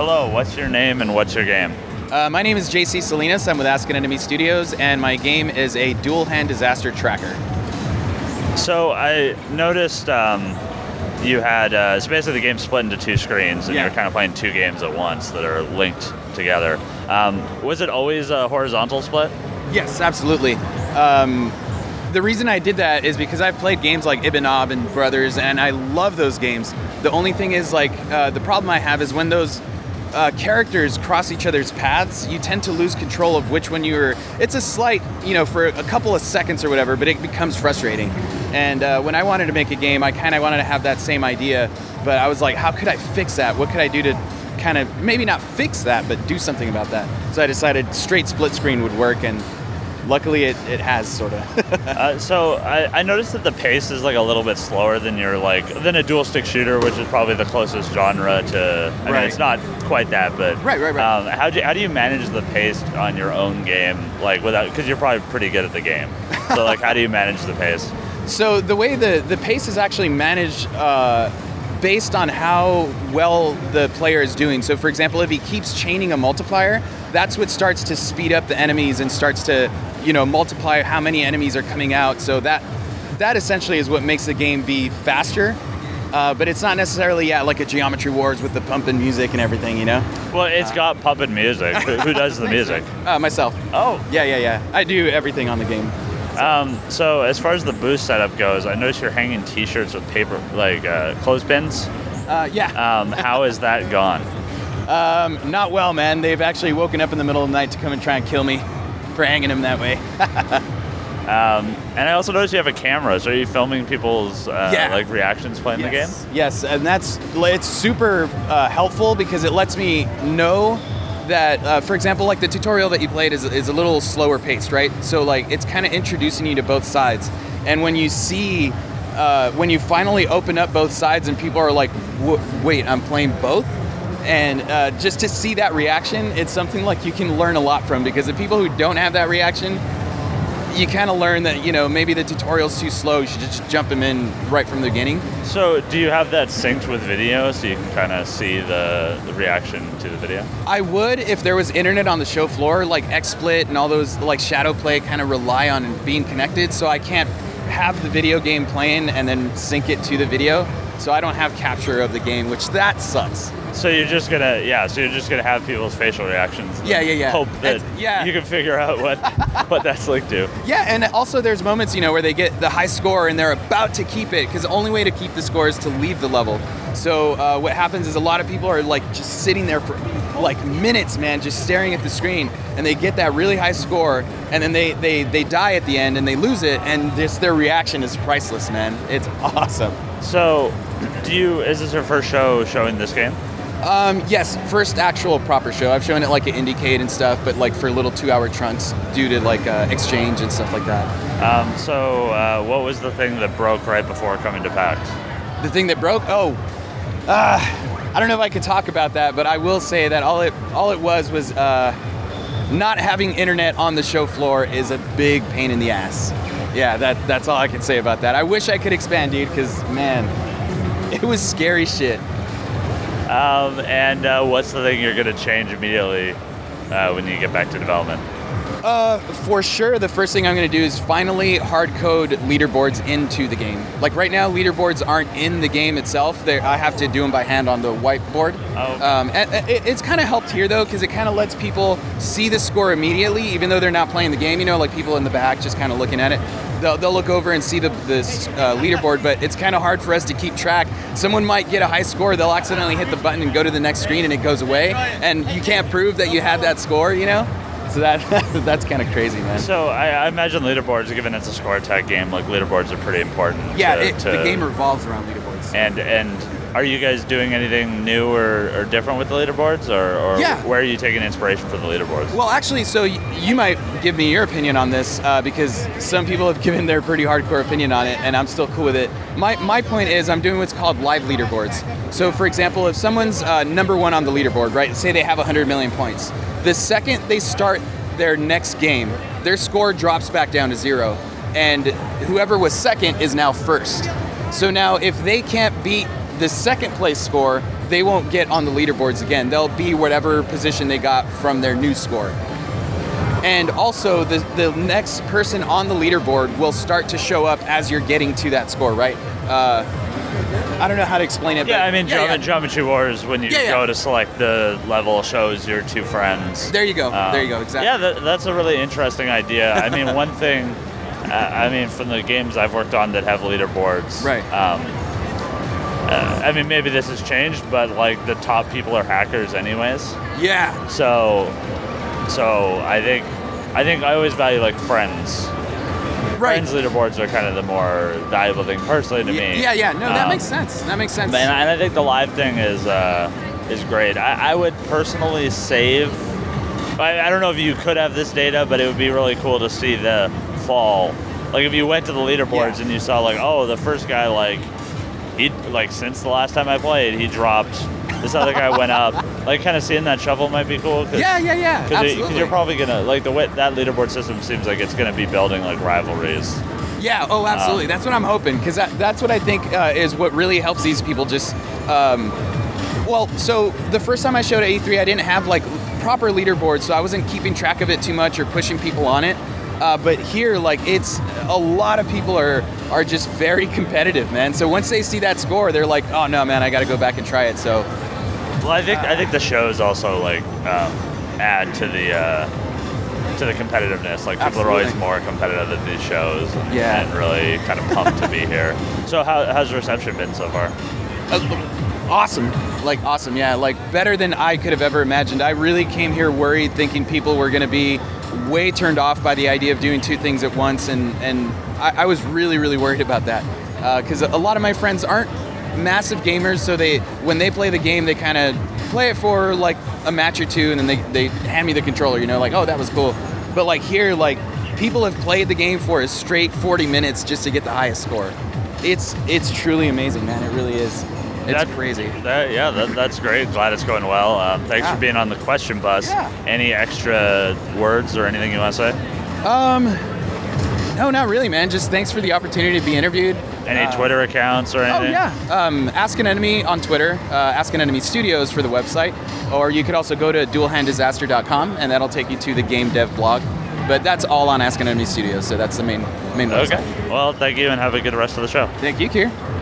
Hello, what's your name and what's your game? Uh, my name is Jaycee Salinas. I'm with Ask an Enemy Studios, and my game is a Duel Hand Disaster Trackher. So I noticed um, you had uh, it's basically the game split into two screens, and Yeah. you're kind of playing two games at once that are linked together. Um, was it always a horizontal split? Yes, absolutely. Um, the reason I did that is because I've played games like Ibb Ibb and Obb and Brothers, and I love those games. The only thing is, like, uh, the problem I have is when those uh, characters cross each other's paths, you tend to lose control of which one you're. It's a slight, you know, for a couple of seconds or whatever, but it becomes frustrating. And uh, when I wanted to make a game, I kind of wanted to have that same idea, but I was like, how could I fix that? What could I do to kind of maybe not fix that, but do something about that? So I decided straight split screen would work, and luckily it, it has sort of. Uh, so I, I noticed that the pace is like a little bit slower than your like than a dual stick shooter, which is probably the closest genre to. I mean, it's not quite that, but Right, right, right. Um, how do you, how do you manage the pace on your own game, like without because you're probably pretty good at the game. So like, how do you manage the pace? So the way the the pace is actually managed uh, based on how well the player is doing. So for example, if he keeps chaining a multiplier, that's what starts to speed up the enemies and starts to you know multiply how many enemies are coming out. So that that essentially is what makes the game be faster. Uh, but it's not necessarily yeah like a Geometry Wars with the pumping music and everything, you know. Well, it's got pumping music. Who, who does the music? Uh, myself. Oh, Yeah, yeah, yeah. I do everything on the game. Um, so as far as the booth setup goes, I noticed you're hanging T-shirts with paper, like uh, clothespins. Uh, yeah. Um, how is that gone? Um, not well, man. They've actually woken up in the middle of the night to come and try and kill me for hanging them that way. Um, and I also noticed you have a camera. So are you filming people's uh, Yeah. like reactions playing the game? yes. Yes, and that's it's super uh, helpful because it lets me know that, uh, for example, like the tutorial that you played is, is a little slower paced, right? So like it's kind of introducing you to both sides, and when you see. Uh, when you finally open up both sides and people are like, "W- "Wait, I'm playing both," and uh, just to see that reaction, it's something like you can learn a lot from because the people who don't have that reaction, you kind of learn that you know maybe the tutorial's too slow. You should just jump them in right from the beginning. So do you have that synced with video so you can kind of see the, the reaction to the video? I would if there was internet on the show floor, like XSplit and all those like ShadowPlay kind of rely on being connected. So I can't have the video game playing and then sync it to the video. So I don't have capture of the game, which that sucks. So you're just gonna yeah. So you're just gonna have people's facial reactions. Yeah, yeah, yeah. Hope that It's- yeah. you can figure out what what that's linked to. Yeah, and also there's moments, you know, where they get the high score and they're about to keep it because the only way to keep the score is to leave the level. So uh, what happens is a lot of people are like just sitting there for like minutes, man, just staring at the screen, and they get that really high score, and then they they they die at the end and they lose it, and just their reaction is priceless, man. It's awesome. So, do you? Is this your first show showing this game? Um, yes, first actual proper show. I've shown it like at IndieCade and stuff, but like for little two-hour trunks due to like uh, exchange and stuff like that. Um, so, uh, what was the thing that broke right before coming to PAX? The thing that broke? Oh, uh, I don't know if I could talk about that, but I will say that all it all it was was uh, not having internet on the show floor is a big pain in the ass. Yeah, that that's all I can say about that. I wish I could expand, dude, because man, it was scary shit. Um, and uh, what's the thing you're gonna change immediately uh, when you get back to development? Uh, for sure, the first thing I'm going to do is finally hard code leaderboards into the game. Like right now, leaderboards aren't in the game itself. They're, I have to do them by hand on the whiteboard. Oh. Um, it, it's kind of helped here though, because it kind of lets people see the score immediately, even though they're not playing the game. You know, like people in the back just kind of looking at it. They'll, they'll look over and see the this uh, leaderboard, but it's kind of hard for us to keep track. Someone might get a high score, they'll accidentally hit the button and go to the next screen, and it goes away, and you can't prove that you had that score. You know. So that that's kind of crazy, man. So, I, I imagine leaderboards, given it's a score attack game, like leaderboards are pretty important. Yeah, to- it, to- the game revolves around leaderboards. And and are you guys doing anything new or, or different with the leaderboards, or, or Yeah. where are you taking inspiration for the leaderboards? Well, actually, so y- you might give me your opinion on this uh, because some people have given their pretty hardcore opinion on it, and I'm still cool with it. My, my point is, I'm doing what's called live leaderboards. So, for example, if someone's uh, number one on the leaderboard, right, say they have 100 million points, the second they start their next game, their score drops back down to zero, and whoever was second is now first. So now, if they can't beat the second place score, they won't get on the leaderboards again. They'll be whatever position they got from their new score. And also, the, the next person on the leaderboard will start to show up as you're getting to that score, right? Uh, I don't know how to explain it. Yeah, but I mean, yeah, Geom- yeah. Geometry Wars, when you Yeah, yeah. go to select the level, shows your two friends. There you go. Um, there you go. Exactly. Yeah, that, that's a really interesting idea. I mean, one thing, uh, I mean, from the games I've worked on that have leaderboards, Right. Um, uh, I mean, maybe this has changed, but like the top people are hackers, anyways. Yeah. So, so I think, I think I always value like friends. Right. Friends leaderboards are kind of the more valuable thing personally to me. Yeah, yeah. No, that Um, makes sense. That makes sense. and I, and I think the live thing is uh, is great. I, I would personally save. I, I don't know if you could have this data, but it would be really cool to see the fall. Like if you went to the leaderboards Yeah. and you saw like, oh, the first guy like he like since the last time I played, he dropped. This other guy went up. Like kind of seeing that shuffle might be cool. Cause, yeah, yeah, yeah. Because Absolutely. you're probably gonna like the way that leaderboard system seems like it's gonna be building like rivalries. Yeah. Oh, absolutely. Um, that's what I'm hoping because that, that's what I think uh, is what really helps these people just. Um, well, so the first time I showed at E3, I didn't have like proper leaderboards, so I wasn't keeping track of it too much or pushing people on it. Uh, but here, like, it's a lot of people are are just very competitive, man. So once they see that score, they're like, "Oh no, man, I got to go back and try it." So Well, I think I think the shows also like um, add to the uh, to the competitiveness. Like people are always more competitive at these shows, and, Yeah. and really kind of pumped to be here. So how, how's the reception been so far? Uh, awesome like awesome yeah like better than i could have ever imagined i really came here worried thinking people were going to be way turned off by the idea of doing two things at once and and i, I was really really worried about that because a lot of my friends aren't massive gamers so they when they play the game they kind of play it for like a match or two and then they, they hand me the controller you know like oh that was cool but like here like people have played the game for a straight 40 minutes just to get the highest score it's it's truly amazing man it really is it's That- crazy That, yeah, that, that's great. Glad it's going well. Um, thanks Yeah. for being on the question bus. Yeah. Any extra words or anything you want to say? Um, no, not really, man. Just thanks for the opportunity to be interviewed. Any Uh, Twitter accounts or anything? Oh yeah, um, Ask an Enemy on Twitter, uh, Ask an Enemy Studios for the website, or you could also go to duelhanddisaster.com and that'll take you to the game dev blog. But that's all on Ask an Enemy Studios, so that's the main main website. Okay. Well, thank you and have a good rest of the show. Thank you, Kier.